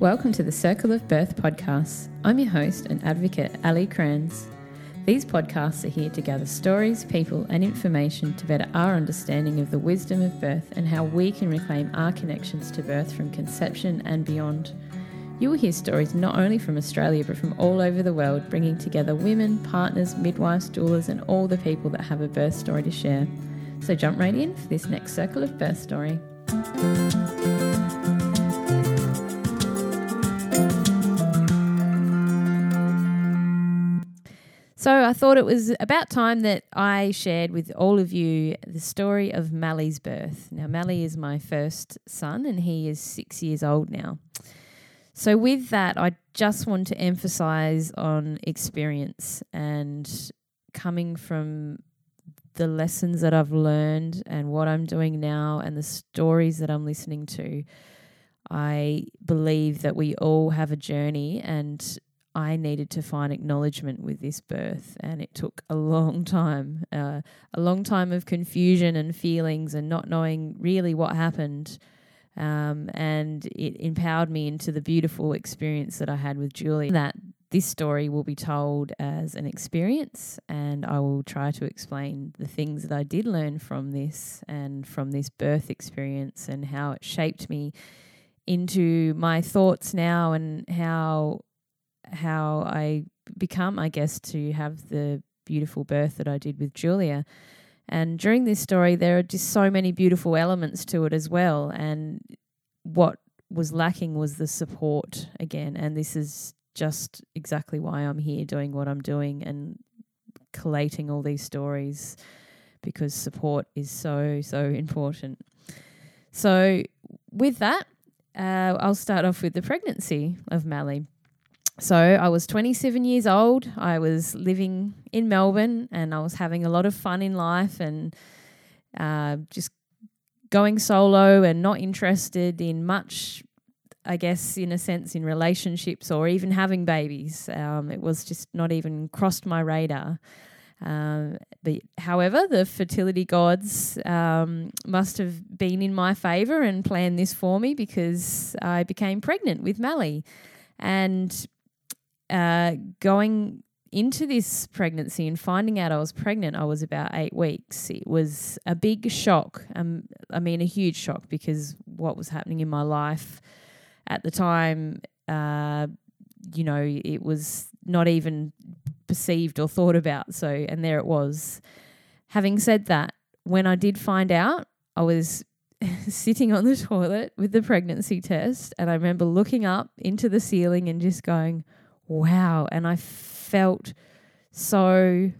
Welcome to the Circle of Birth podcast. I'm your host and advocate, Ali Kranz. These podcasts are here to gather stories, people, and information to better our understanding of the wisdom of birth and how we can reclaim our connections to birth from conception and beyond. You will hear stories not only from Australia but from all over the world, bringing together women, partners, midwives, doulas, and all the people that have a birth story to share. So jump right in for this next circle of birth story. So I thought it was about time that I shared with all of you the story of Mally's birth. Now, Mally is my first son, and he is six years old now. So, with that, I just want to emphasize on experience and coming from the lessons that I've learned and what I'm doing now and the stories that I'm listening to. I believe that we all have a journey and I needed to find acknowledgement with this birth, and it took a long time uh, a long time of confusion and feelings and not knowing really what happened. Um, and it empowered me into the beautiful experience that I had with Julie. That this story will be told as an experience, and I will try to explain the things that I did learn from this and from this birth experience and how it shaped me into my thoughts now and how how I become, I guess, to have the beautiful birth that I did with Julia. And during this story, there are just so many beautiful elements to it as well. And what was lacking was the support again. And this is just exactly why I'm here doing what I'm doing and collating all these stories because support is so, so important. So, with that, uh, I'll start off with the pregnancy of Mally. So I was 27 years old. I was living in Melbourne and I was having a lot of fun in life and uh, just going solo and not interested in much, I guess, in a sense, in relationships or even having babies. Um, it was just not even crossed my radar. Um, but however, the fertility gods um, must have been in my favour and planned this for me because I became pregnant with Mally. And uh, going into this pregnancy and finding out I was pregnant, I was about eight weeks. It was a big shock. Um, I mean, a huge shock because what was happening in my life at the time, uh, you know, it was not even perceived or thought about. So, and there it was. Having said that, when I did find out, I was sitting on the toilet with the pregnancy test, and I remember looking up into the ceiling and just going, wow. And I felt so,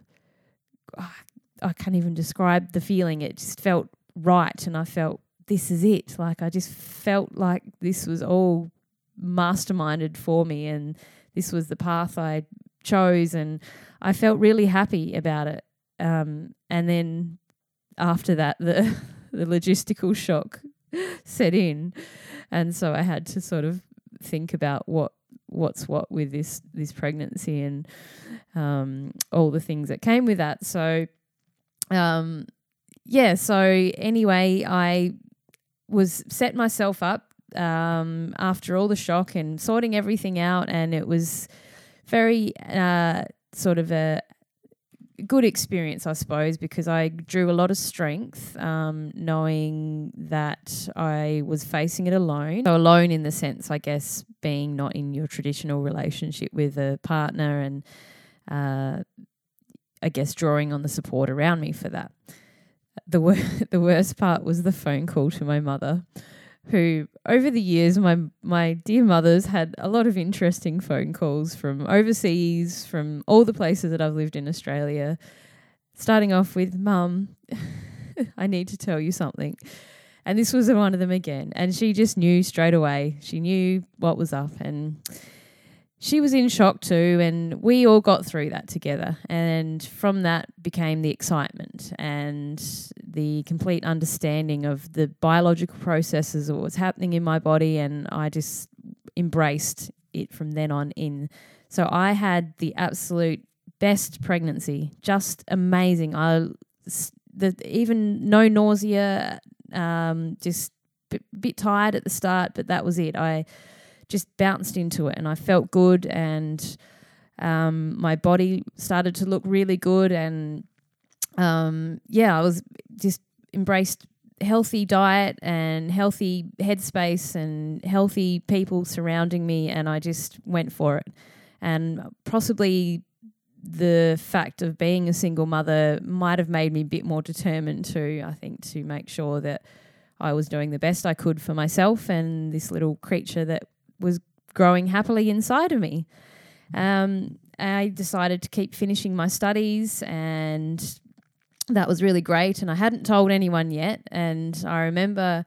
I can't even describe the feeling. It just felt right. And I felt, this is it. Like, I just felt like this was all masterminded for me. And this was the path I chose. And I felt really happy about it. Um, and then after that, the, the logistical shock set in. And so I had to sort of think about what what's what with this this pregnancy and um, all the things that came with that. So, um, yeah. So anyway, I was set myself up um, after all the shock and sorting everything out, and it was very uh, sort of a good experience, I suppose, because I drew a lot of strength, um, knowing that I was facing it alone. So alone in the sense, I guess, being not in your traditional relationship with a partner, and uh, I guess drawing on the support around me for that. The wor- the worst part was the phone call to my mother who over the years my my dear mother's had a lot of interesting phone calls from overseas from all the places that I've lived in Australia. Starting off with mum I need to tell you something. And this was one of them again. And she just knew straight away. She knew what was up. And she was in shock too, and we all got through that together. And from that became the excitement and the complete understanding of the biological processes of what's happening in my body. And I just embraced it from then on in. So I had the absolute best pregnancy, just amazing. I the even no nausea, um, just a bit tired at the start, but that was it. I just bounced into it and I felt good and um, my body started to look really good and um, yeah, I was just embraced healthy diet and healthy headspace and healthy people surrounding me and I just went for it. And possibly the fact of being a single mother might have made me a bit more determined to, I think, to make sure that I was doing the best I could for myself and this little creature that was growing happily inside of me. Um, I decided to keep finishing my studies and that was really great. And I hadn't told anyone yet. And I remember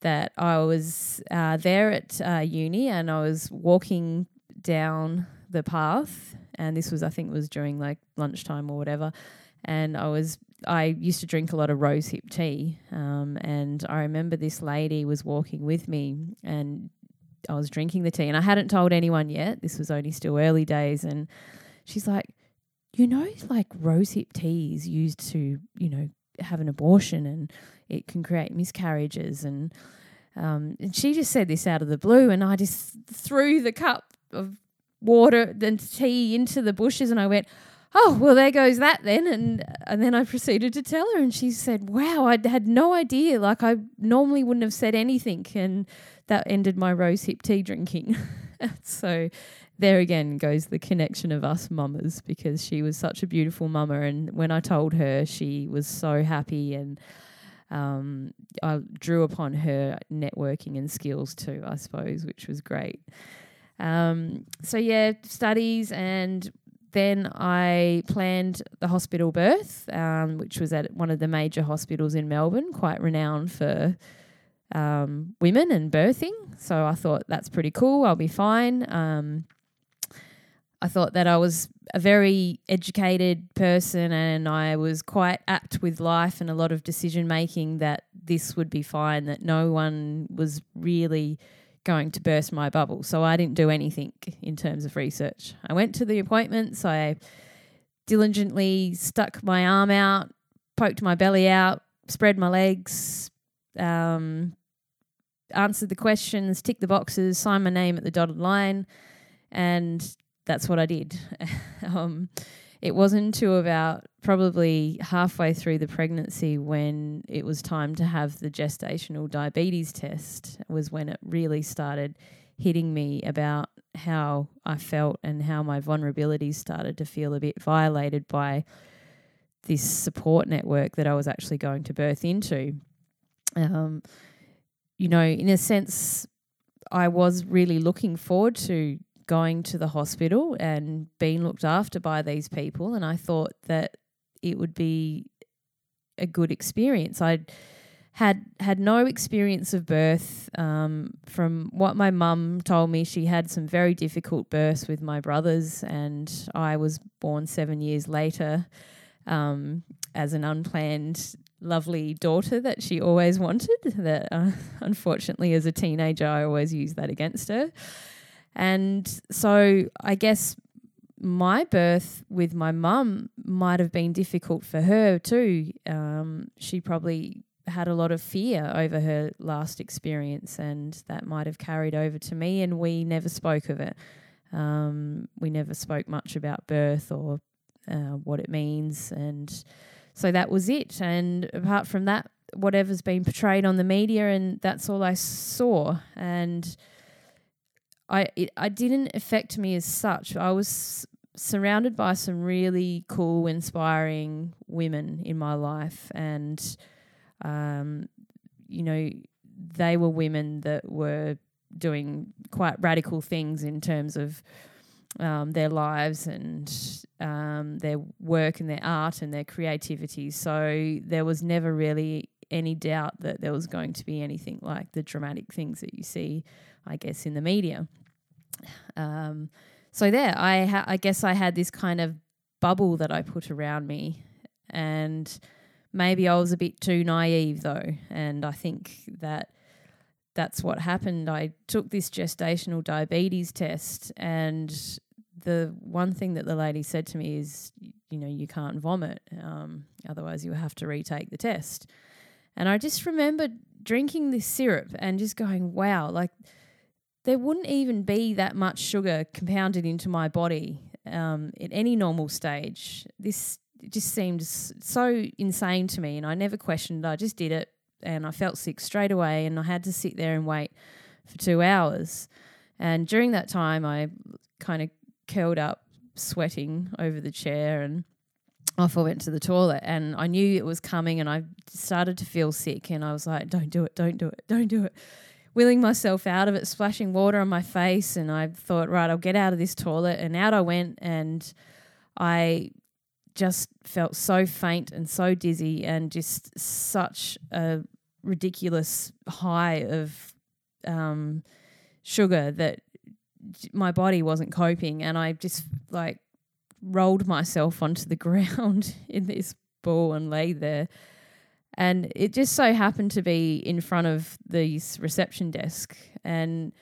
that I was uh, there at uh, uni and I was walking down the path. And this was, I think, was during like lunchtime or whatever. And I was, I used to drink a lot of rose hip tea. Um, and I remember this lady was walking with me and I was drinking the tea and I hadn't told anyone yet. This was only still early days. And she's like, you know, like rosehip tea is used to, you know, have an abortion and it can create miscarriages. And, um, and she just said this out of the blue. And I just threw the cup of water and tea into the bushes and I went, oh well there goes that then and and then I proceeded to tell her and she said wow I had no idea like I normally wouldn't have said anything and that ended my rose hip tea drinking. So there again goes the connection of us mamas because she was such a beautiful mama and when I told her she was so happy and um, I drew upon her networking and skills too I suppose which was great. Um, so yeah studies and then I planned the hospital birth, um, which was at one of the major hospitals in Melbourne, quite renowned for um, women and birthing. So I thought that's pretty cool. I'll be fine. Um, I thought that I was a very educated person and I was quite apt with life and a lot of decision making that this would be fine, that no one was really going to burst my bubble. So I didn't do anything in terms of research. I went to the appointments, I diligently stuck my arm out, poked my belly out, spread my legs, um, answered the questions, ticked the boxes, signed my name at the dotted line, and that's what I did. um, it wasn't until about probably halfway through the pregnancy when it was time to have the gestational diabetes test was when it really started hitting me about how I felt and how my vulnerabilities started to feel a bit violated by this support network that I was actually going to birth into. Um, you know, in a sense, I was really looking forward to going to the hospital and being looked after by these people. And I thought that it would be a good experience. I had had no experience of birth. Um, from what my mum told me, she had some very difficult births with my brothers, and I was born seven years later um, as an unplanned, lovely daughter that she always wanted. That uh, unfortunately, as a teenager, I always used that against her. And so I guess my birth with my mum might have been difficult for her too. Um, she probably had a lot of fear over her last experience, and that might have carried over to me, and we never spoke of it. Um, we never spoke much about birth or uh, what it means, and so that was it. And apart from that, whatever's been portrayed on the media, and that's all I saw. And I it, I didn't affect me as such. I was surrounded by some really cool, inspiring women in my life, and um, you know, they were women that were doing quite radical things in terms of um, their lives and um, their work and their art and their creativity. So there was never really any doubt that there was going to be anything like the dramatic things that you see I guess, in the media. Um, so there, I ha- I guess I had this kind of bubble that I put around me, and maybe I was a bit too naive though, and I think that that's what happened. I took this gestational diabetes test, and the one thing that the lady said to me is, you know, you can't vomit, um, otherwise you have to retake the test. And I just remembered drinking this syrup and just going, wow, like there wouldn't even be that much sugar compounded into my body um, at any normal stage. This just seemed so insane to me, and I never questioned. I just did it, and I felt sick straight away, and I had to sit there and wait for two hours. And during that time, I kind of curled up, sweating over the chair, and off I went to the toilet. And I knew it was coming, and I started to feel sick, and I was like, "Don't do it! Don't do it! Don't do it!" Willing myself out of it, splashing water on my face, and I thought, right, I'll get out of this toilet. And out I went, and I just felt so faint and so dizzy, and just such a ridiculous high of um, sugar that my body wasn't coping and I just like rolled myself onto the ground in this ball and lay there. And it just so happened to be in front of this reception desk and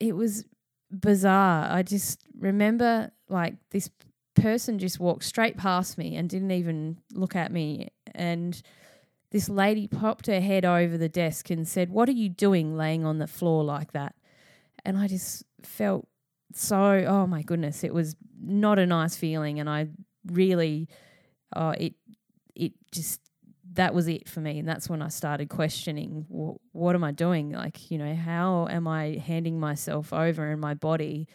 it was bizarre. I just remember like this person just walked straight past me and didn't even look at me and this lady popped her head over the desk and said, What are you doing laying on the floor like that? And I just felt so, oh my goodness, it was not a nice feeling. And I really, oh, it, it just, that was it for me. And that's when I started questioning, well, what am I doing? Like, you know, how am I handing myself over in my body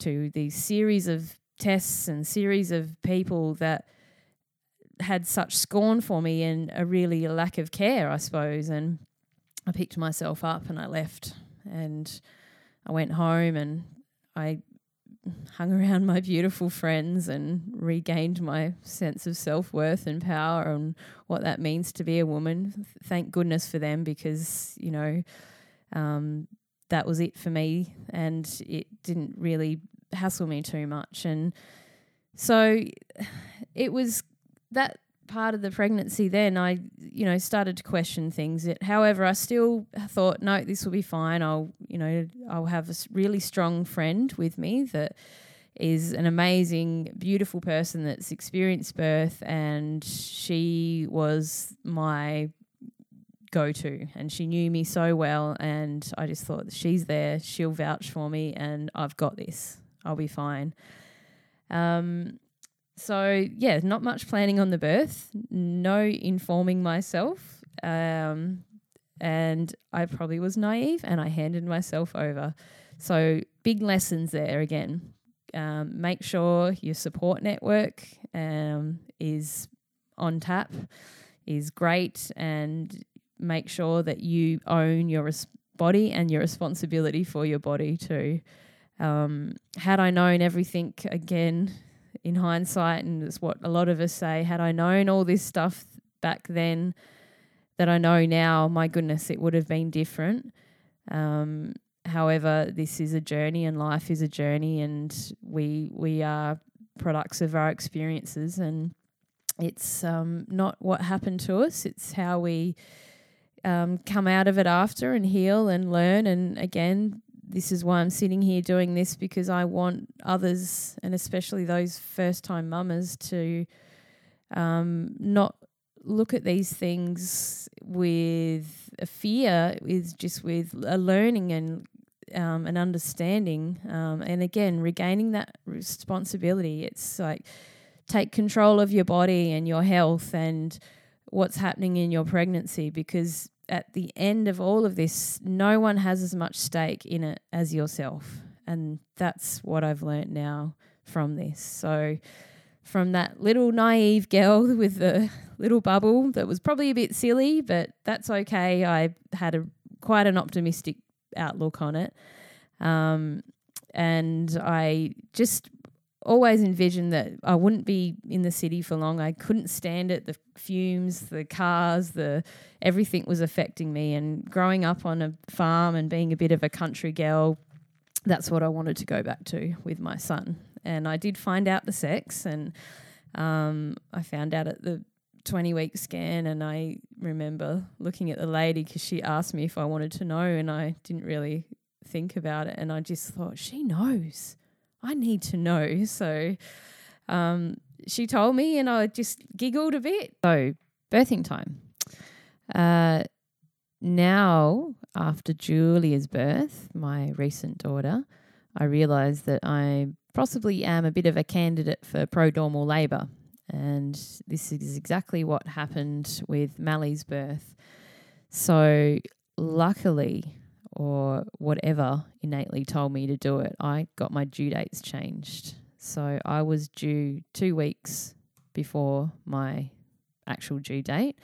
to these series of tests and series of people that, had such scorn for me and a really lack of care, I suppose. And I picked myself up and I left and I went home and I hung around my beautiful friends and regained my sense of self worth and power and what that means to be a woman. Thank goodness for them because, you know, um, that was it for me and it didn't really hassle me too much. And so it was that part of the pregnancy then I you know started to question things. It, however I still thought no this will be fine. I'll you know I'll have a really strong friend with me that is an amazing beautiful person that's experienced birth and she was my go to and she knew me so well and I just thought she's there. She'll vouch for me and I've got this. I'll be fine. Um so yeah, not much planning on the birth, no informing myself, um, and I probably was naive and I handed myself over. So big lessons there again. Um, make sure your support network um, is on tap, is great, and make sure that you own your res- body and your responsibility for your body too. Um, had I known everything again in hindsight, and it's what a lot of us say, had I known all this stuff back then that I know now, my goodness, it would have been different. Um, however, this is a journey, and life is a journey, and we we are products of our experiences, and it's um, not what happened to us; it's how we um, come out of it after and heal and learn. And again, this is why I'm sitting here doing this because I want others, and especially those first time mamas, to um, not look at these things with a fear, with just with a learning and um, an understanding. Um, and again, regaining that responsibility. It's like take control of your body and your health and what's happening in your pregnancy because at the end of all of this, no one has as much stake in it as yourself. And that's what I've learnt now from this. So, from that little naive girl with the little bubble that was probably a bit silly, but that's okay. I had a quite an optimistic outlook on it. Um, and I just always envisioned that I wouldn't be in the city for long. I couldn't stand it. The fumes, the cars, the everything was affecting me. And growing up on a farm and being a bit of a country girl, that's what I wanted to go back to with my son. And I did find out the sex, and um, I found out at the 20 week scan. And I remember looking at the lady because she asked me if I wanted to know, and I didn't really think about it. And I just thought, she knows I need to know. So um, she told me, and I just giggled a bit. So, birthing time. Uh, now after Julia's birth, my recent daughter, I realised that I possibly am a bit of a candidate for prodromal labour. And this is exactly what happened with Mally's birth. So, luckily, or whatever innately told me to do it, I got my due dates changed. So, I was due two weeks before my actual due date.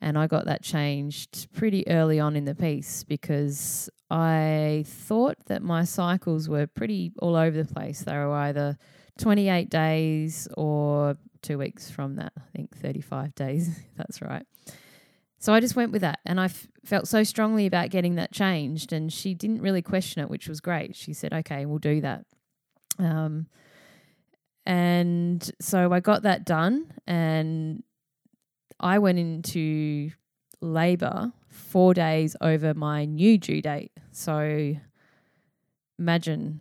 And I got that changed pretty early on in the piece because I thought that my cycles were pretty all over the place. They were either 28 days or two weeks from that. I think 35 days. That's right. So I just went with that. And I f- felt so strongly about getting that changed. And she didn't really question it, which was great. She said, okay, we'll do that. Um, and so I got that done. And I went into labour four days over my new due date. So imagine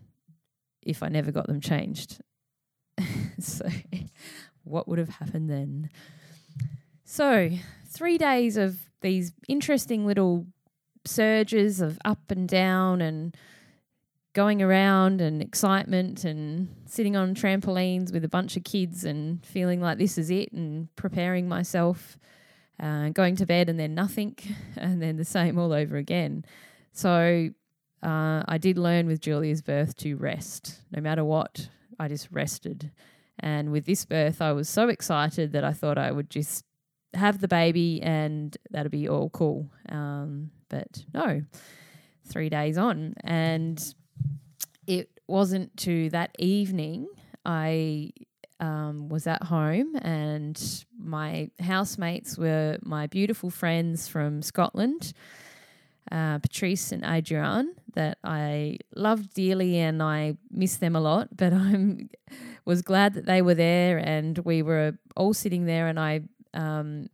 if I never got them changed. so what would have happened then? So, three days of these interesting little surges of up and down and going around and excitement and sitting on trampolines with a bunch of kids and feeling like this is it and preparing myself, uh, going to bed and then nothing, and then the same all over again. So uh, I did learn with Julia's birth to rest. No matter what, I just rested. And with this birth, I was so excited that I thought I would just have the baby and that'll be all cool. Um, but no, three days on. And it wasn't to that evening I um, was at home and my housemates were my beautiful friends from Scotland, uh, Patrice and Adrian, that I loved dearly and I miss them a lot. But I was glad that they were there and we were all sitting there and I um,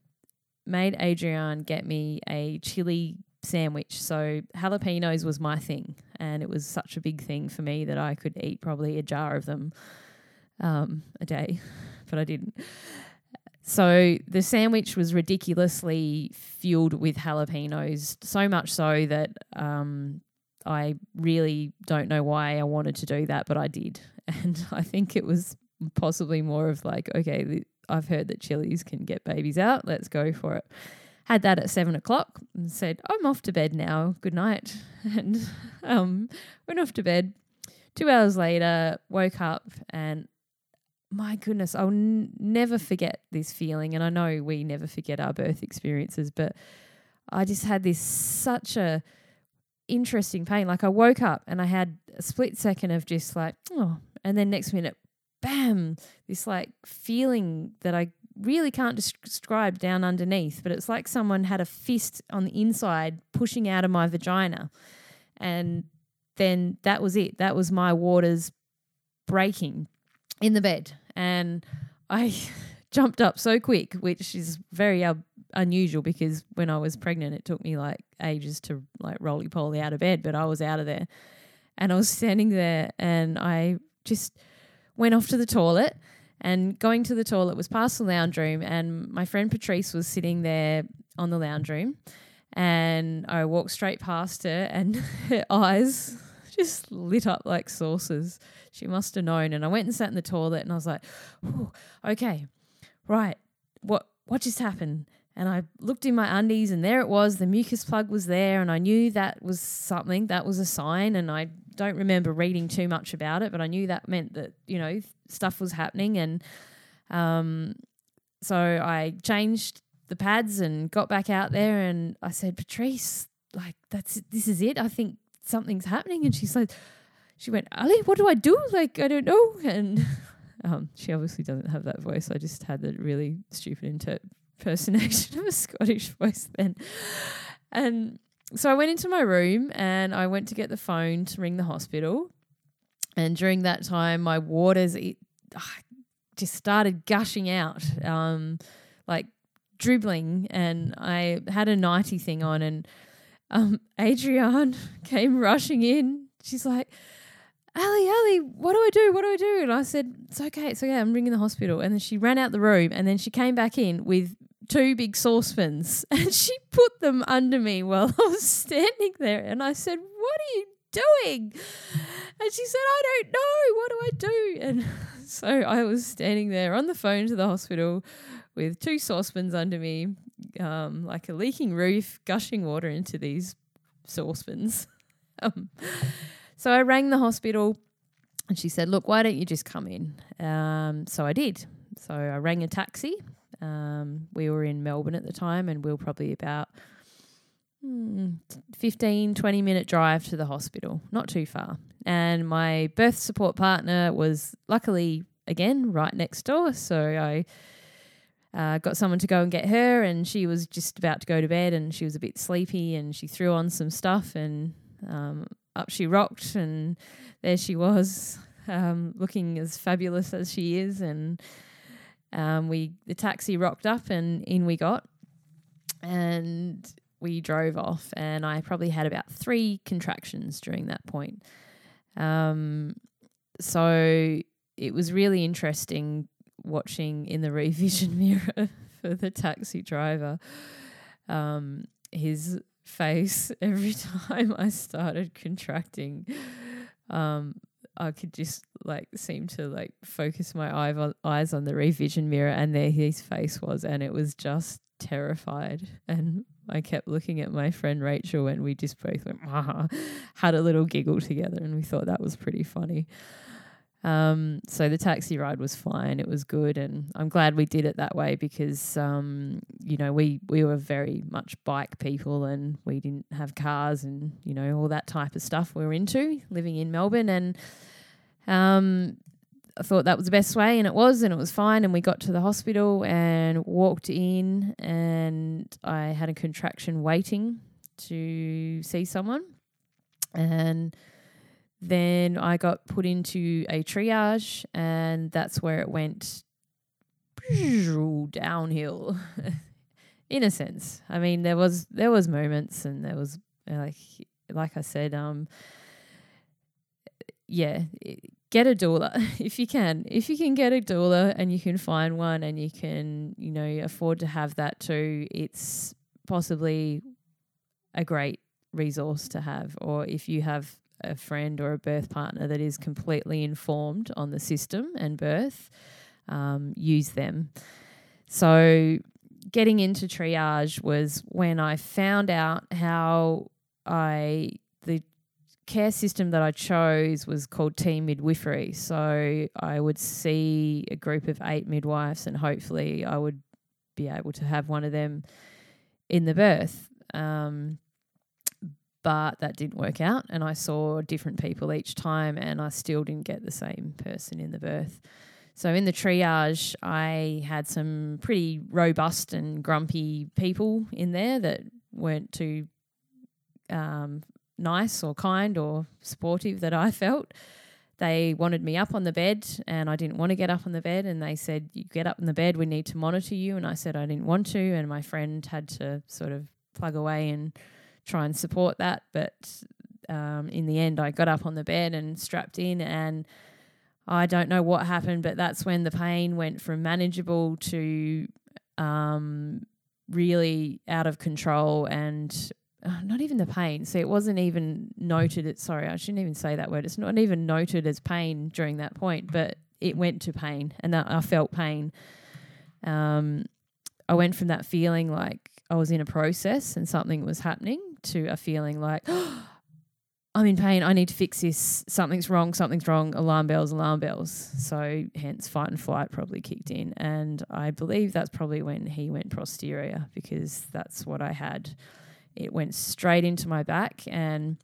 made Adrian get me a chili sandwich. So jalapenos was my thing, and it was such a big thing for me that I could eat probably a jar of them um, a day, but I didn't. So the sandwich was ridiculously fueled with jalapenos, so much so that um, I really don't know why I wanted to do that, but I did. And I think it was possibly more of like, okay, I've heard that chilies can get babies out. Let's go for it had that at seven o'clock and said, I'm off to bed now. Good night. And um, went off to bed. Two hours later, woke up and my goodness, I'll n- never forget this feeling. And I know we never forget our birth experiences, but I just had this such a interesting pain. Like I woke up and I had a split second of just like, oh, and then next minute, bam, this like feeling that I really can't describe down underneath, but it's like someone had a fist on the inside pushing out of my vagina. And then that was it. That was my waters breaking in the bed. And I jumped up so quick, which is very uh, unusual because when I was pregnant, it took me like ages to like roly poly out of bed, but I was out of there. And I was standing there and I just went off to the toilet and going to the toilet was past the lounge room, and my friend Patrice was sitting there on the lounge room. And I walked straight past her, and her eyes just lit up like saucers. She must have known. And I went and sat in the toilet, and I was like, okay, right, what what just happened? And I looked in my undies, and there it was. The mucus plug was there, and I knew that was something. That was a sign, and I don't remember reading too much about it, but I knew that meant that you know stuff was happening, and um, so I changed the pads and got back out there, and I said, Patrice, like that's this is it. I think something's happening, and she's like, she went, Ali, what do I do? Like I don't know, and um, she obviously doesn't have that voice. I just had the really stupid inter- impersonation of a Scottish voice then, and so I went into my room and I went to get the phone to ring the hospital. And during that time, my waters it, ah, just started gushing out, um, like dribbling. And I had a nighty thing on, and um, Adrienne came rushing in. She's like, Ali, Ali, what do I do? What do I do? And I said, It's okay, it's okay. I'm ringing the hospital. And then she ran out the room and then she came back in with two big saucepans and she put them under me while I was standing there. And I said, What are you doing? And she said, I don't know. What do I do? And so I was standing there on the phone to the hospital with two saucepans under me, um, like a leaking roof, gushing water into these saucepans. um, so I rang the hospital and she said, Look, why don't you just come in? Um, so I did. So I rang a taxi. Um, we were in Melbourne at the time and we were probably about hmm, 15, 20 minute drive to the hospital, not too far. And my birth support partner was luckily, again, right next door. So I uh, got someone to go and get her, and she was just about to go to bed, and she was a bit sleepy, and she threw on some stuff, and um, up she rocked, and there she was, um, looking as fabulous as she is, and um, we the taxi rocked up, and in we got, and we drove off, and I probably had about three contractions during that point. Um, so it was really interesting watching in the revision mirror for the taxi driver. Um, his face every time I started contracting. Um, I could just like seem to like focus my on, eyes on the revision mirror, and there his face was, and it was just terrified. And I kept looking at my friend Rachel, and we just both went, had a little giggle together, and we thought that was pretty funny. Um, so the taxi ride was fine. It was good, and I'm glad we did it that way because, um, you know, we we were very much bike people, and we didn't have cars, and you know all that type of stuff we're into living in Melbourne, and um, I thought that was the best way, and it was, and it was fine. And we got to the hospital and walked in, and I had a contraction waiting to see someone, and then I got put into a triage, and that's where it went downhill. In a sense, I mean, there was there was moments, and there was like like I said, um, yeah, get a doula if you can. If you can get a doula and you can find one, and you can you know afford to have that too, it's possibly a great resource to have. Or if you have a friend or a birth partner that is completely informed on the system and birth, um, use them. So, getting into triage was when I found out how I the care system that I chose was called team midwifery. So I would see a group of eight midwives, and hopefully I would be able to have one of them in the birth. Um, but that didn't work out and I saw different people each time and I still didn't get the same person in the birth. So in the triage, I had some pretty robust and grumpy people in there that weren't too um, nice or kind or supportive that I felt. They wanted me up on the bed and I didn't want to get up on the bed and they said, You get up in the bed, we need to monitor you. And I said I didn't want to. And my friend had to sort of plug away and try and support that. But um, in the end, I got up on the bed and strapped in, and I don't know what happened, but that's when the pain went from manageable to um, really out of control and uh, not even the pain. See, it wasn't even noted. It sorry, I shouldn't even say that word. It's not even noted as pain during that point, but it went to pain, and I felt pain. Um, I went from that feeling like I was in a process and something was happening to a feeling like, oh, I'm in pain. I need to fix this. Something's wrong. Something's wrong. Alarm bells, alarm bells. So, hence, fight and flight probably kicked in. And I believe that's probably when he went posterior because that's what I had. It went straight into my back. And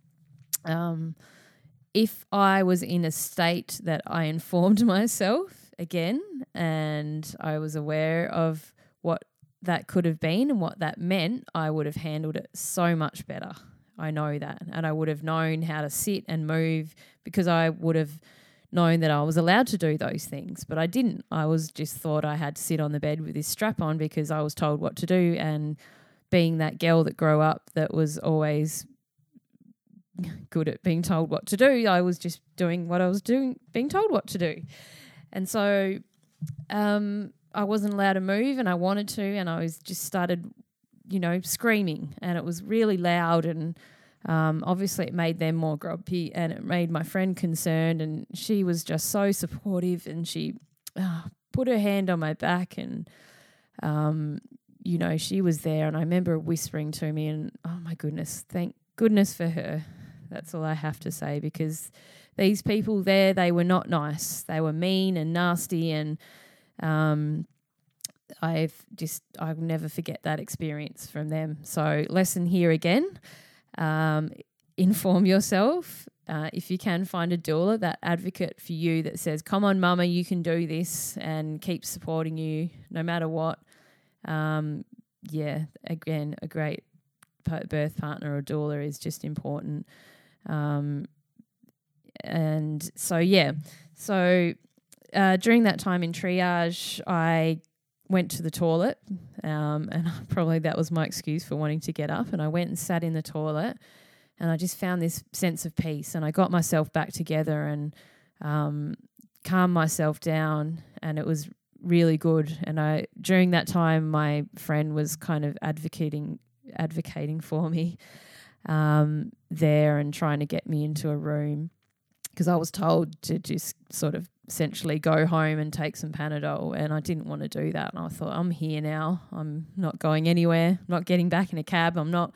um, if I was in a state that I informed myself again and I was aware of what that could have been and what that meant, I would have handled it so much better. I know that. And I would have known how to sit and move because I would have known that I was allowed to do those things. But I didn't. I was just thought I had to sit on the bed with this strap on because I was told what to do. And being that girl that grew up that was always good at being told what to do, I was just doing what I was doing, being told what to do. And so um, I wasn't allowed to move and I wanted to, and I was just started, you know, screaming, and it was really loud and. Um, obviously, it made them more grumpy and it made my friend concerned. And she was just so supportive and she uh, put her hand on my back and, um, you know, she was there. And I remember whispering to me, and oh my goodness, thank goodness for her. That's all I have to say because these people there, they were not nice. They were mean and nasty and um, I've just I'll never forget that experience from them. So lesson here again: um, inform yourself. Uh, if you can find a doula, that advocate for you that says, "Come on, Mama, you can do this," and keep supporting you no matter what. Um, yeah, again, a great birth partner or doula is just important. Um, and so yeah, so uh, during that time in triage, I went to the toilet, um, and probably that was my excuse for wanting to get up. And I went and sat in the toilet, and I just found this sense of peace, and I got myself back together and um, calmed myself down, and it was really good. And I during that time, my friend was kind of advocating advocating for me um, there and trying to get me into a room because I was told to just sort of essentially go home and take some Panadol, and I didn't want to do that. And I thought, I'm here now. I'm not going anywhere. I'm not getting back in a cab. I'm not,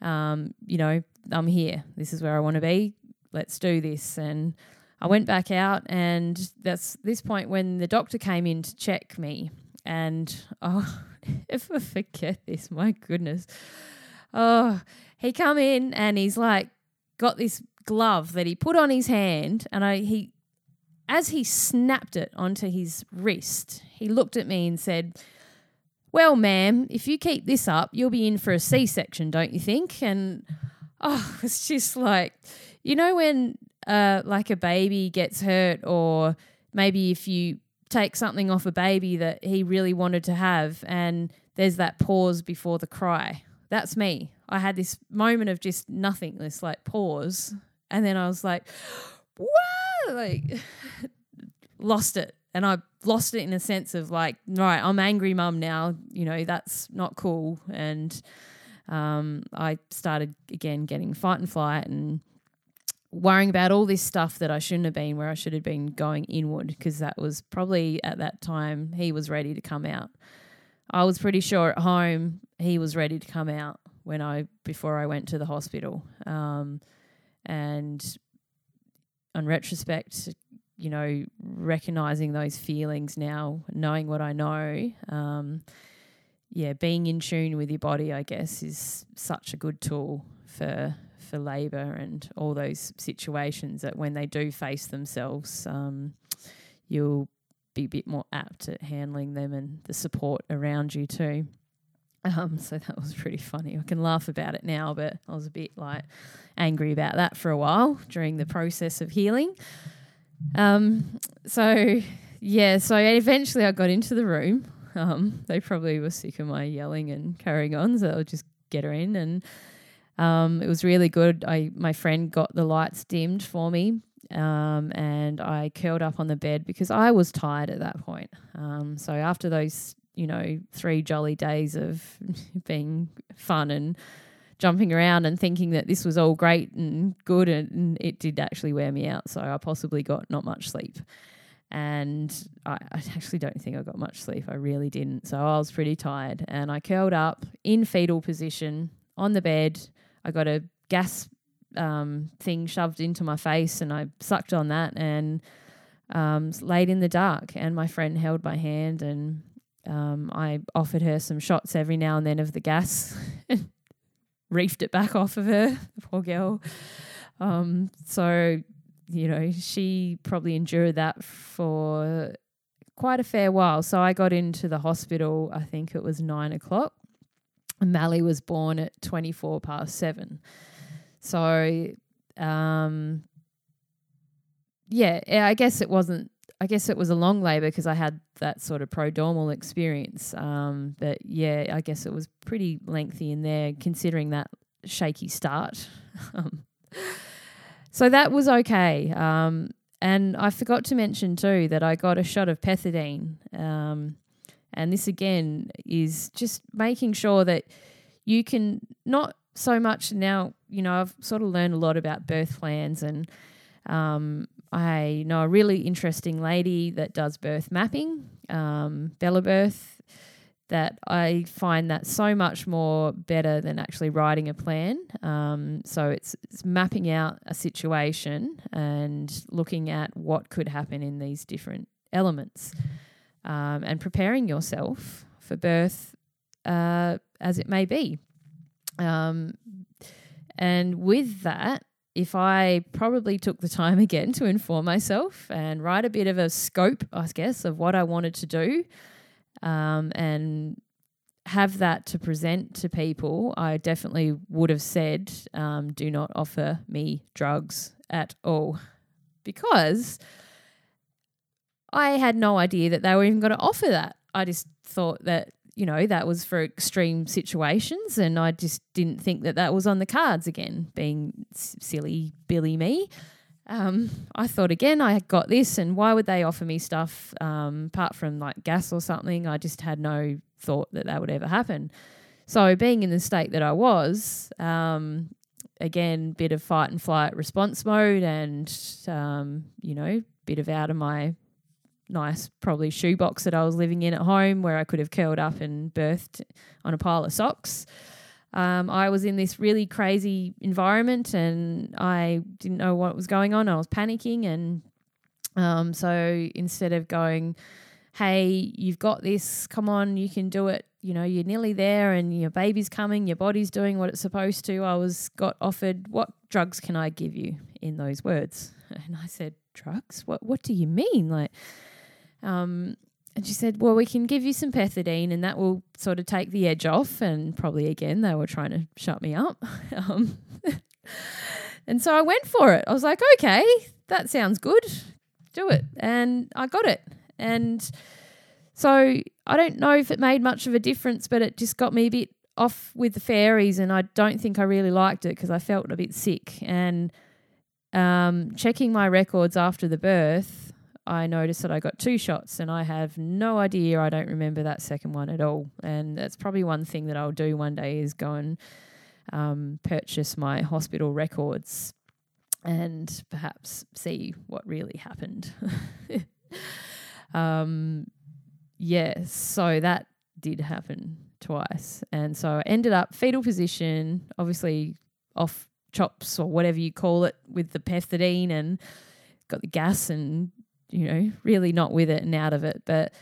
um, you know, I'm here. This is where I want to be. Let's do this. And I went back out, and that's this point when the doctor came in to check me. And oh, if I forget this, my goodness. Oh, he come in and he's like got this glove that he put on his hand, and I he as he snapped it onto his wrist, he looked at me and said, Well, ma'am, if you keep this up, you'll be in for a C section, don't you think? And oh, it's just like, you know, when uh, like a baby gets hurt, or maybe if you take something off a baby that he really wanted to have, and there's that pause before the cry. That's me. I had this moment of just nothingness, like pause. And then I was like, what? Like lost it and I lost it in a sense of like, right, I'm angry mum now, you know, that's not cool. And um, I started again getting fight and flight and worrying about all this stuff that I shouldn't have been, where I should have been going inward, because that was probably at that time he was ready to come out. I was pretty sure at home he was ready to come out when I before I went to the hospital. Um, and on retrospect, you know, recognizing those feelings now, knowing what I know, um, yeah, being in tune with your body, I guess, is such a good tool for for labour and all those situations that when they do face themselves, um, you'll be a bit more apt at handling them and the support around you too. Um, so that was pretty funny. I can laugh about it now, but I was a bit like angry about that for a while during the process of healing. Um, so yeah, so eventually I got into the room. Um, they probably were sick of my yelling and carrying on, so I'll just get her in, and um, it was really good. I my friend got the lights dimmed for me, um, and I curled up on the bed because I was tired at that point. Um, so after those you know, three jolly days of being fun and jumping around and thinking that this was all great and good, and it did actually wear me out. So I possibly got not much sleep. And I, I actually don't think I got much sleep. I really didn't. So I was pretty tired. And I curled up in fetal position on the bed. I got a gas um, thing shoved into my face and I sucked on that and um, laid in the dark. And my friend held my hand and um, I offered her some shots every now and then of the gas, reefed it back off of her, poor girl. Um, so, you know, she probably endured that for quite a fair while. So I got into the hospital, I think it was nine o'clock. Mally was born at 24 past seven. So, um, yeah, I guess it wasn't I guess it was a long labour because I had that sort of prodromal experience. Um, but yeah, I guess it was pretty lengthy in there, considering that shaky start. Um, so that was okay. Um, and I forgot to mention too that I got a shot of pethidine. Um, And this again is just making sure that you can not so much now, you know, I've sort of learned a lot about birth plans and um, I know a really interesting lady that does birth mapping, um, Bella Birth, that I find that so much more better than actually writing a plan. Um, so it's, it's mapping out a situation and looking at what could happen in these different elements um, and preparing yourself for birth uh, as it may be. Um, and with that, if I probably took the time again to inform myself and write a bit of a scope, I guess, of what I wanted to do, um, and have that to present to people, I definitely would have said, um, do not offer me drugs at all. Because I had no idea that they were even going to offer that. I just thought that you know, that was for extreme situations. And I just didn't think that that was on the cards again, being silly Billy me. Um, I thought again, I got this, and why would they offer me stuff um, apart from like gas or something? I just had no thought that that would ever happen. So, being in the state that I was, um, again, bit of fight and flight response mode, and um, you know, bit of out of my nice, probably shoebox that I was living in at home where I could have curled up and birthed on a pile of socks. Um, I was in this really crazy environment and I didn't know what was going on. I was panicking. And um, so instead of going, hey, you've got this, come on, you can do it, you know, you're nearly there and your baby's coming, your body's doing what it's supposed to, I was got offered, what drugs can I give you in those words? And I said, drugs? What, what do you mean? Like, um, and she said, Well, we can give you some pethidine and that will sort of take the edge off. And probably again, they were trying to shut me up. um, and so I went for it. I was like, Okay, that sounds good. Do it. And I got it. And so I don't know if it made much of a difference, but it just got me a bit off with the fairies. And I don't think I really liked it because I felt a bit sick. And um, checking my records after the birth, I noticed that I got two shots and I have no idea. I don't remember that second one at all. And that's probably one thing that I'll do one day is go and um, purchase my hospital records and perhaps see what really happened. um, yes, yeah, so that did happen twice. And so I ended up fetal position, obviously off chops or whatever you call it, with the pethidine and got the gas and you know, really not with it and out of it. But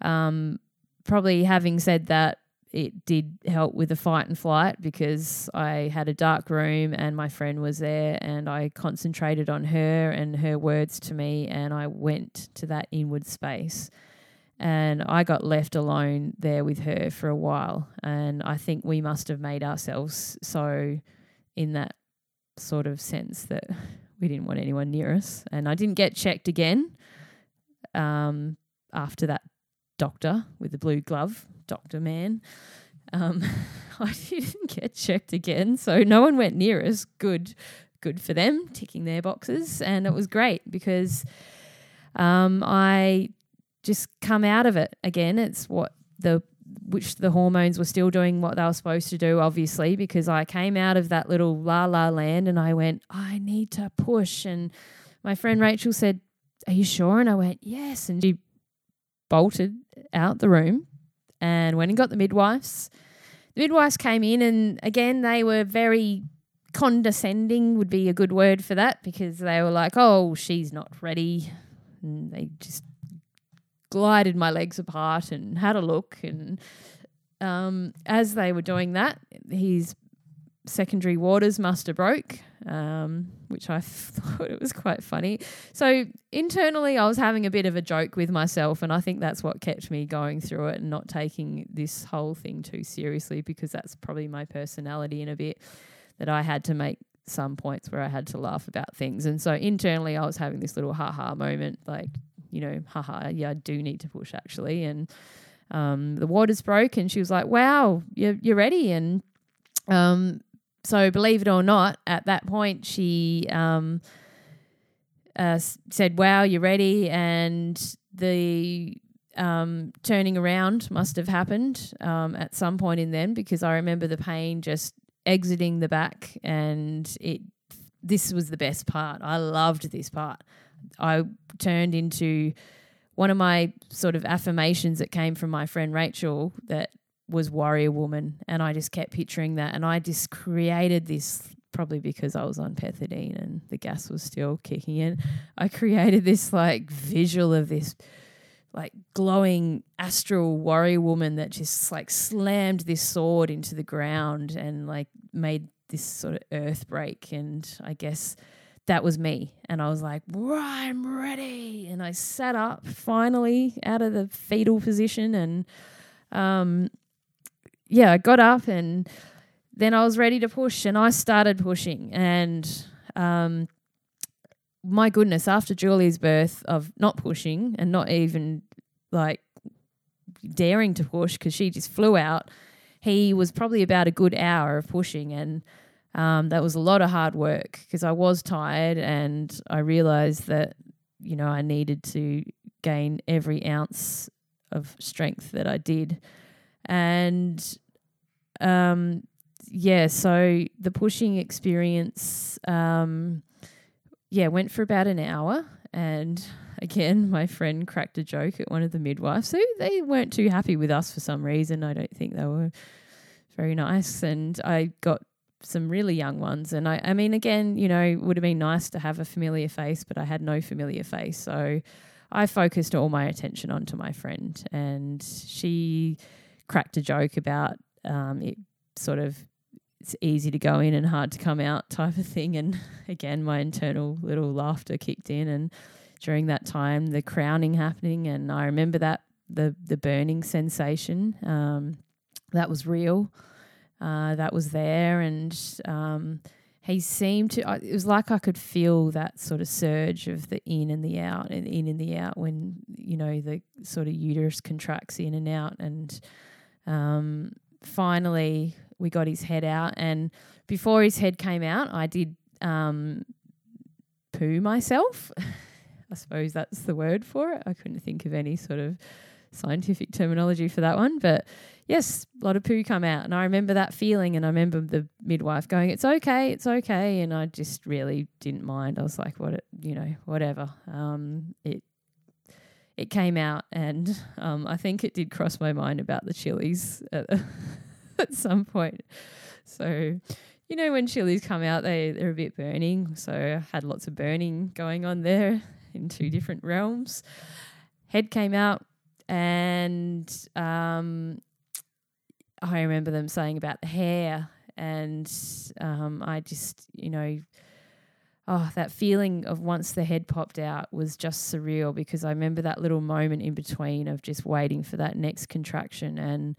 um, probably having said that, it did help with the fight and flight because I had a dark room and my friend was there and I concentrated on her and her words to me and I went to that inward space. And I got left alone there with her for a while. And I think we must have made ourselves so in that sort of sense that we didn't want anyone near us. And I didn't get checked again um, after that doctor with the blue glove, Doctor Man. Um, I didn't get checked again, so no one went near us. Good, good for them, ticking their boxes, and it was great because um, I just come out of it again. It's what the which the hormones were still doing what they were supposed to do, obviously, because I came out of that little la la land and I went, I need to push. And my friend Rachel said, are you sure? And I went, Yes. And she bolted out the room and went and got the midwives. The midwives came in, and again, they were very condescending, would be a good word for that, because they were like, Oh, she's not ready. And they just glided my legs apart and had a look. And um, as they were doing that, his secondary waters must have broke um, which I thought it was quite funny. So internally, I was having a bit of a joke with myself, and I think that's what kept me going through it and not taking this whole thing too seriously because that's probably my personality in a bit that I had to make some points where I had to laugh about things. And so internally, I was having this little ha ha moment, like, you know, haha, yeah, I do need to push actually. And um, the waters broke, and she was like, wow, you're, you're ready. And um, so believe it or not, at that point she um, uh, said, "Wow, you're ready," and the um, turning around must have happened um, at some point in then because I remember the pain just exiting the back and it this was the best part. I loved this part. I turned into one of my sort of affirmations that came from my friend Rachel that was warrior woman and I just kept picturing that and I just created this probably because I was on pethidine and the gas was still kicking in. I created this like visual of this like glowing astral warrior woman that just like slammed this sword into the ground and like made this sort of earth break and I guess that was me and I was like I'm ready and I sat up finally out of the fetal position and um yeah I got up and then I was ready to push and I started pushing and um my goodness, after Julia's birth of not pushing and not even like daring to push because she just flew out, he was probably about a good hour of pushing. And um, that was a lot of hard work because I was tired and I realized that, you know, I needed to gain every ounce of strength that I did. And um, yeah, so the pushing experience. Um, yeah, went for about an hour. And again, my friend cracked a joke at one of the midwives. So they weren't too happy with us for some reason. I don't think they were very nice. And I got some really young ones. And I, I mean, again, you know, it would have been nice to have a familiar face, but I had no familiar face. So I focused all my attention onto my friend. And she cracked a joke about um, it sort of it's easy to go in and hard to come out type of thing. And again, my internal little laughter kicked in. And during that time, the crowning happening, and I remember that the the burning sensation um, that was real. Uh, that was there, and um, he seemed to. It was like I could feel that sort of surge of the in and the out, and in and the out when you know the sort of uterus contracts in and out, and um, finally we got his head out, and before his head came out, I did um, poo myself. I suppose that's the word for it. I couldn't think of any sort of scientific terminology for that one, but yes, a lot of poo come out, and I remember that feeling, and I remember the midwife going, "It's okay, it's okay," and I just really didn't mind. I was like, "What, it, you know, whatever." Um, it it came out, and um, I think it did cross my mind about the chilies. at some point. So, you know, when chilies come out, they, they're a bit burning. So I had lots of burning going on there in two different realms. Head came out, and um, I remember them saying about the hair, and um, I just, you know, oh, that feeling of once the head popped out was just surreal because I remember that little moment in between of just waiting for that next contraction and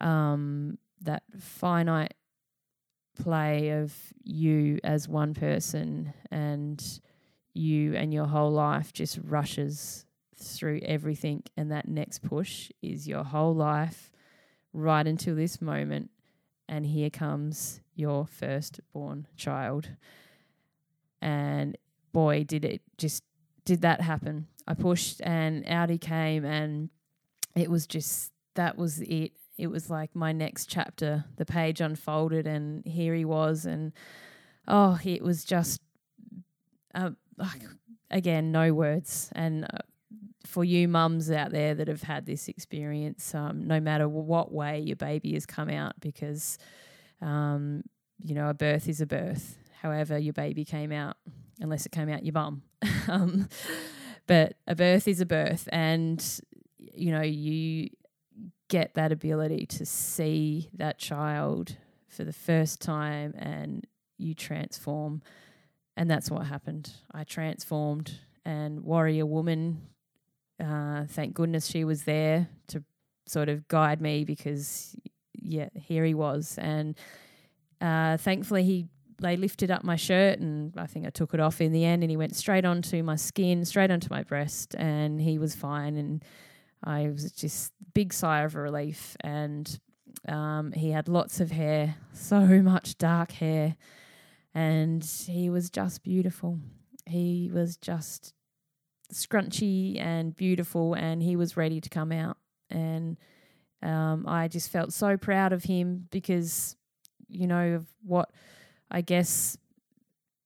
um, that finite play of you as one person and you and your whole life just rushes through everything and that next push is your whole life right until this moment and here comes your firstborn child and boy did it just did that happen i pushed and out he came and it was just that was it it was like my next chapter. The page unfolded, and here he was, and oh, it was just uh, again, no words. And uh, for you mums out there that have had this experience, um, no matter what way your baby has come out, because um, you know a birth is a birth. However, your baby came out, unless it came out your bum. um, but a birth is a birth, and you know you get that ability to see that child for the first time and you transform. And that's what happened. I transformed, and Warrior Woman, uh, thank goodness she was there to sort of guide me because, yeah, here he was. And uh, thankfully, he they lifted up my shirt and I think I took it off in the end and he went straight onto my skin, straight onto my breast and he was fine and I was just big sigh of relief, and um, he had lots of hair, so much dark hair, and he was just beautiful. He was just scrunchy and beautiful, and he was ready to come out. And um, I just felt so proud of him because, you know, of what I guess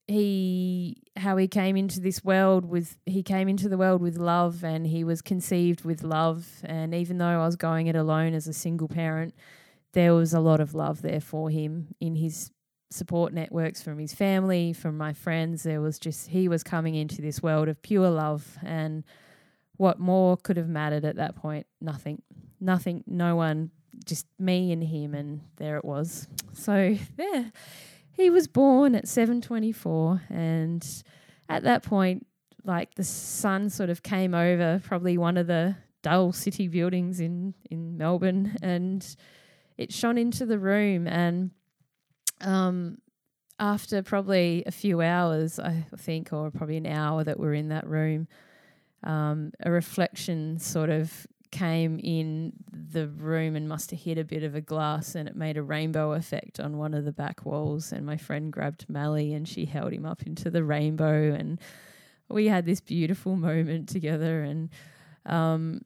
he how he came into this world with he came into the world with love and he was conceived with love and even though I was going it alone as a single parent there was a lot of love there for him in his support networks from his family, from my friends. There was just, he was coming into this world of pure love. And what more could have mattered at that point? Nothing. Nothing. No one, just me and him. And there it was. So, yeah, he was born at 724. And at that point, like the sun sort of came over probably one of the dull city buildings in, in Melbourne. And it shone into the room and um, after probably a few hours, I think, or probably an hour that we're in that room, um, a reflection sort of came in the room and must have hit a bit of a glass and it made a rainbow effect on one of the back walls. And my friend grabbed Mally and she held him up into the rainbow and we had this beautiful moment together and um,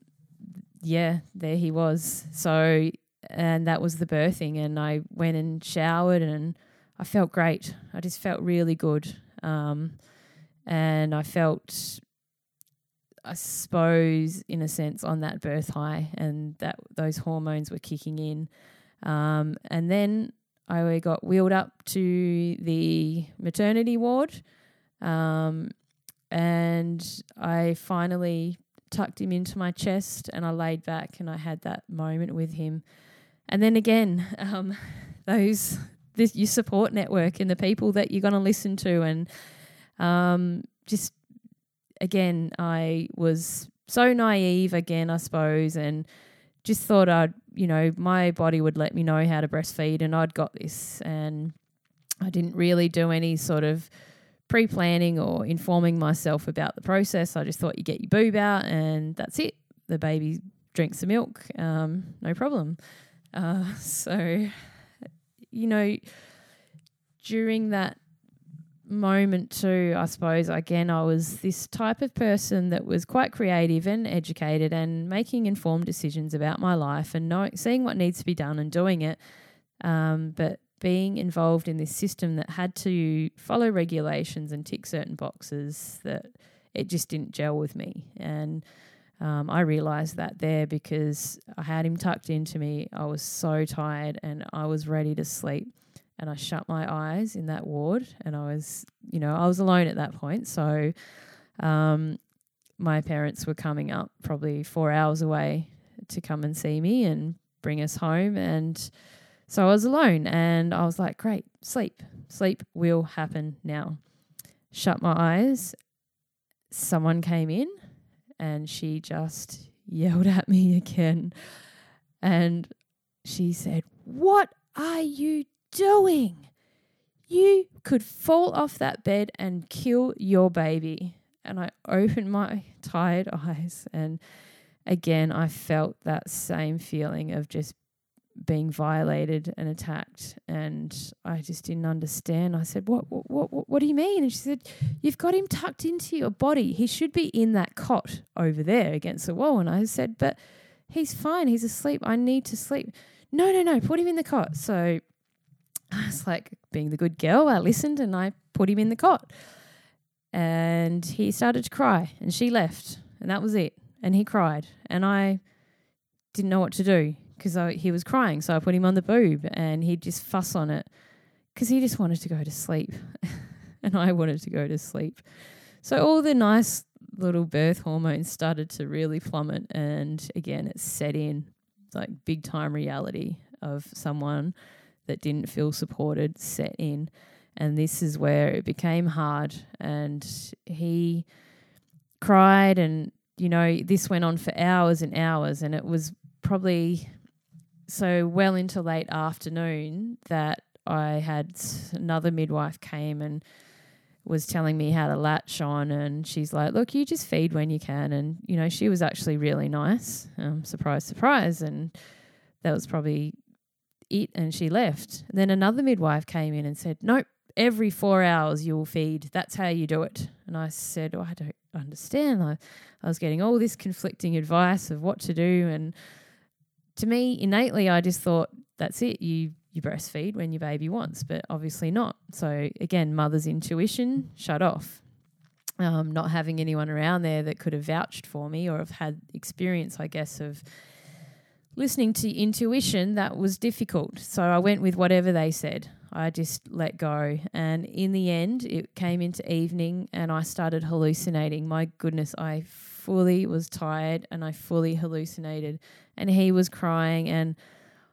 yeah, there he was. So and that was the birthing. And I went and showered, and I felt great. I just felt really good, um, and I felt, I suppose, in a sense, on that birth high, and that those hormones were kicking in. Um, and then I got wheeled up to the maternity ward, um, and I finally tucked him into my chest and I laid back and I had that moment with him and then again, um, those this your support network and the people that you're going to listen to, and um, just again, I was so naive again, I suppose, and just thought I'd you know my body would let me know how to breastfeed, and I'd got this, and I didn't really do any sort of pre-planning or informing myself about the process. I just thought you get your boob out and that's it. The baby drinks the milk, um, no problem. Uh, so, you know, during that moment too, I suppose, again, I was this type of person that was quite creative and educated and making informed decisions about my life and knowing, seeing what needs to be done and doing it. Um, but being involved in this system that had to follow regulations and tick certain boxes that it just didn't gel with me. And um, I realized that there because I had him tucked into me. I was so tired and I was ready to sleep. And I shut my eyes in that ward and I was, you know, I was alone at that point. So um, my parents were coming up probably four hours away to come and see me and bring us home. And so I was alone and I was like, great, sleep. Sleep will happen now. Shut my eyes. Someone came in and she just yelled at me again. And she said, What are you doing? You could fall off that bed and kill your baby. And I opened my tired eyes, and again, I felt that same feeling of just being violated and attacked and I just didn't understand. I said, "What what what what do you mean?" And she said, "You've got him tucked into your body. He should be in that cot over there against the wall." And I said, "But he's fine. He's asleep. I need to sleep." No, no, no. Put him in the cot. So I was like being the good girl. I listened and I put him in the cot. And he started to cry and she left and that was it. And he cried and I didn't know what to do because he was crying. So I put him on the boob and he'd just fuss on it because he just wanted to go to sleep. and I wanted to go to sleep. So all the nice little birth hormones started to really plummet. And again, it set in like big time reality of someone that didn't feel supported set in. And this is where it became hard. And he cried and you know, this went on for hours and hours, and it was probably so well into late afternoon that I had another midwife came and was telling me how to latch on. And she's like look you just feed when you can. And you know she was actually really nice. Um, surprise surprise. And that was probably it and she left then another midwife came in and said nope every four hours you will feed. That's how you do it. And I said, oh, I don't understand. I, I was getting all this conflicting advice of what to do. And to me, innately, I just thought, that's it. You you breastfeed when your baby wants, but obviously not. So again, mother's intuition shut off. Um, not having anyone around there that could have vouched for me or have had experience, I guess, of listening to intuition, that was difficult. So I went with whatever they said. I just let go. And in the end, it came into evening and I started hallucinating. My goodness, I fully was tired and I fully hallucinated. And he was crying and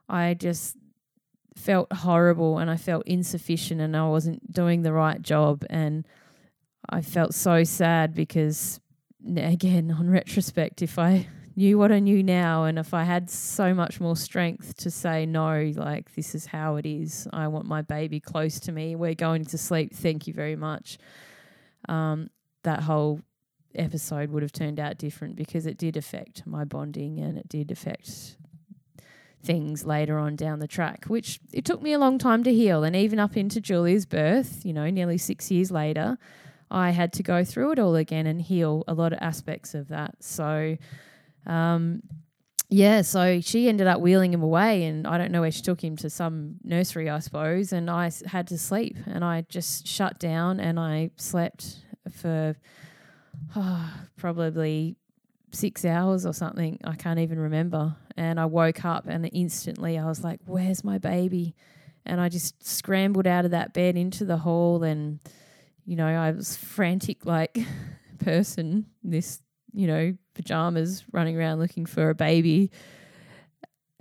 I just felt horrible and I felt insufficient and I wasn't doing the right job. And I felt so sad because, again, on retrospect, if I knew what I knew now and if I had so much more strength to say, no, like, this is how it is, I want my baby close to me, we're going to sleep, thank you very much. Um, that whole episode would have turned out different because it did affect my bonding and it did affect things later on down the track, which it took me a long time to heal. And even up into Julia's birth, you know, nearly six years later, I had to go through it all again and heal a lot of aspects of that. So, um, yeah, so she ended up wheeling him away, and I don't know where she took him to some nursery, I suppose. And I had to sleep, and I just shut down and I slept for oh, probably six hours or something. I can't even remember. And I woke up and instantly I was like, Where's my baby? And I just scrambled out of that bed into the hall and, you know, I was frantic like person, this, you know, pajamas running around looking for a baby.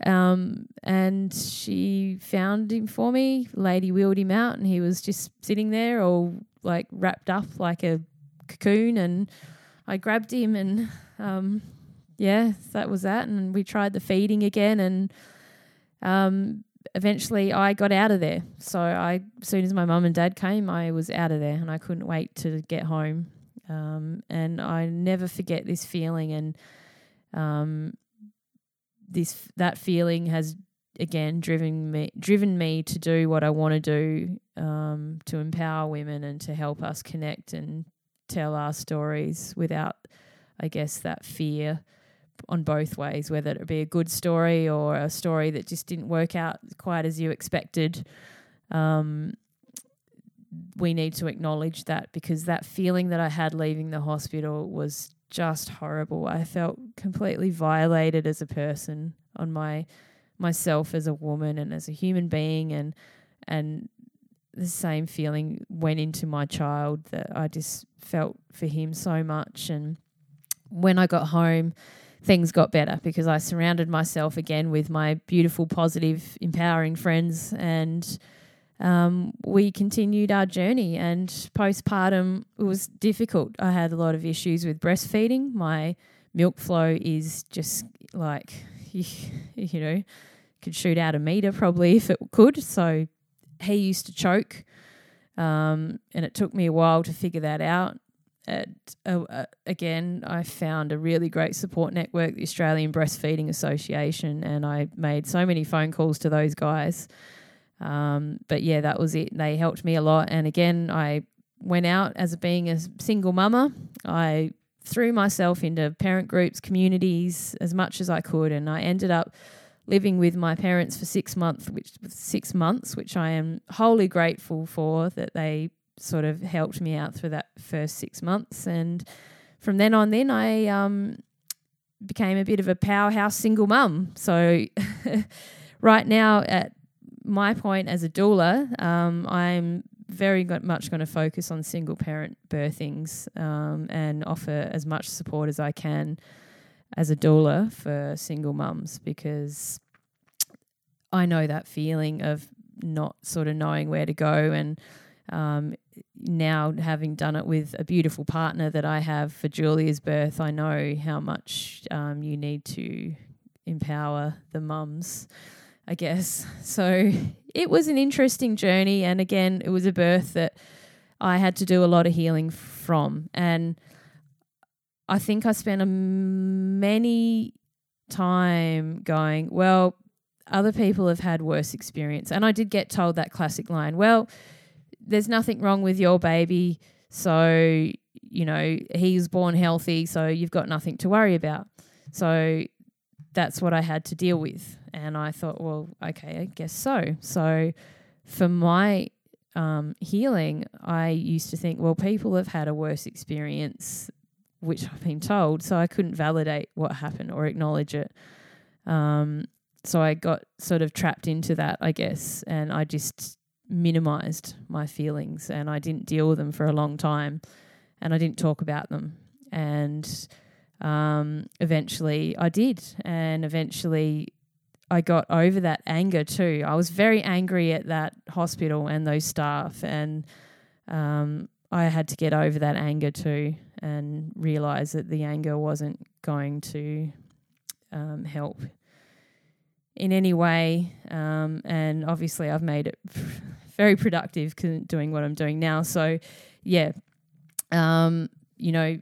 Um, and she found him for me. Lady wheeled him out, and he was just sitting there, all like wrapped up like a cocoon. And I grabbed him and um, yeah, that was that. And we tried the feeding again, and um, eventually I got out of there. So I, as soon as my mum and dad came, I was out of there, and I couldn't wait to get home. Um, and I never forget this feeling, and um, this that feeling has again driven me driven me to do what I want to do um, to empower women and to help us connect and tell our stories without I guess, that fear on both ways, whether it be a good story or a story that just didn't work out quite as you expected. Um, we need to acknowledge that because that feeling that I had leaving the hospital was just horrible. I felt completely violated as a person on my myself as a woman and as a human being and and the same feeling went into my child that I just felt for him so much and when I got home, things got better because I surrounded myself again with my beautiful, positive, empowering friends, and um, we continued our journey. And postpartum it was difficult. I had a lot of issues with breastfeeding. My milk flow is just like you know could shoot out a meter probably if it could. So he used to choke. Um, and it took me a while to figure that out uh, uh, again, I found a really great support network, the Australian Breastfeeding Association, and I made so many phone calls to those guys. Um, but yeah, that was it. They helped me a lot. And again, I went out as being a single mama. I threw myself into parent groups, communities as much as I could, and I ended up living with my parents for six months, which six months, which I am wholly grateful for that they sort of helped me out through that first six months. And from then on, then I um, became a bit of a powerhouse single mum. So right now, at my point as a doula, um, I'm very much going to focus on single parent birthings um, and offer as much support as I can as a doula for single mums because I know that feeling of not sort of knowing where to go and um, now having done it with a beautiful partner that I have for Julia's birth, I know how much um, you need to empower the mums, I guess. So it was an interesting journey. And again, it was a birth that I had to do a lot of healing from. And I think I spent a many time going, well, other people have had worse experience. And I did get told that classic line, well, there's nothing wrong with your baby. So, you know, he's born healthy. So you've got nothing to worry about. So that's what I had to deal with. And I thought, well, okay, I guess so. So for my um, healing, I used to think, well, people have had a worse experience, which I've been told. So I couldn't validate what happened or acknowledge it. Um, so I got sort of trapped into that, I guess, and I just minimized my feelings and I didn't deal with them for a long time and I didn't talk about them. And um, eventually I did. And eventually I got over that anger too. I was very angry at that hospital and those staff. And um, I had to get over that anger too and realize that the anger wasn't going to um, help in any way. Um, and obviously, I've made it very productive doing what I'm doing now. So, yeah, um, you know,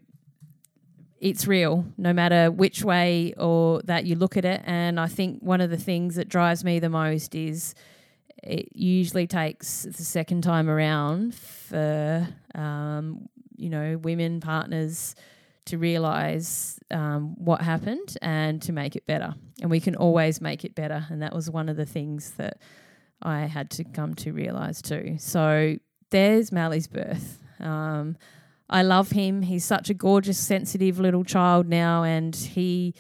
it's real no matter which way or that you look at it. And I think one of the things that drives me the most is it usually takes the second time around for, um, you know, women partners to realize um, what happened and to make it better. And we can always make it better. And that was one of the things that I had to come to realize too. So there's Mally's birth. Um, I love him. He's such a gorgeous, sensitive little child now, and he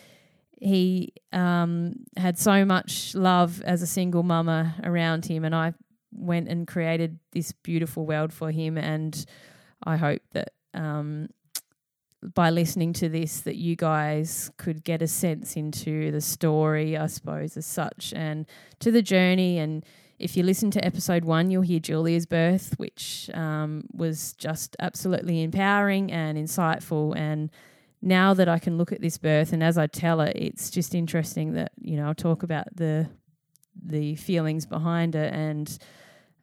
he um, had so much love as a single mama around him, and I went and created this beautiful world for him. And I hope that um, by listening to this that you guys could get a sense into the story, I suppose, as such, and to the journey. And if you listen to episode one, you'll hear Julia's birth, which um, was just absolutely empowering and insightful. And now that I can look at this birth, and as I tell it, it's just interesting that you know I'll talk about the the feelings behind it and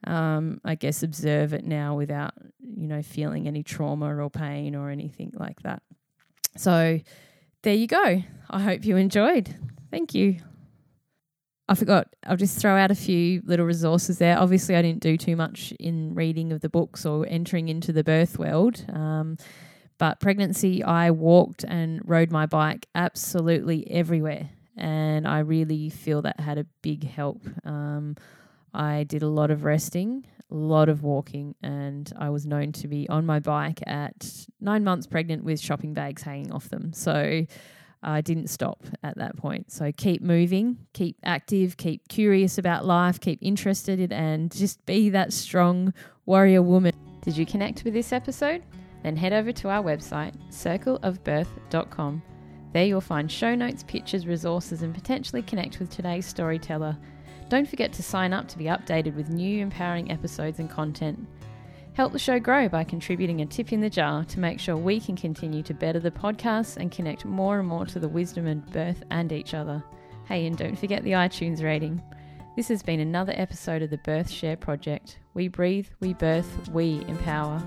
um, I guess, observe it now without, you know, feeling any trauma or pain or anything like that. So there you go. I hope you enjoyed. Thank you. I forgot, I'll just throw out a few little resources there. Obviously, I didn't do too much in reading of the books or entering into the birth world. Um, but pregnancy, I walked and rode my bike absolutely everywhere. And I really feel that had a big help. Um, I did a lot of resting, a lot of walking, and I was known to be on my bike at nine months pregnant with shopping bags hanging off them. So I didn't stop at that point. So keep moving, keep active, keep curious about life, keep interested, and just be that strong warrior woman. Did you connect with this episode? Then head over to our website, circleofbirth.com. There you'll find show notes, pictures, resources, and potentially connect with today's storyteller don't forget to sign up to be updated with new empowering episodes and content. Help the show grow by contributing a tip in the jar to make sure we can continue to better the podcast and connect more and more to the wisdom and birth and each other. Hey, and don't forget the iTunes rating. This has been another episode of the Birth Share Project. We breathe, we birth, we empower.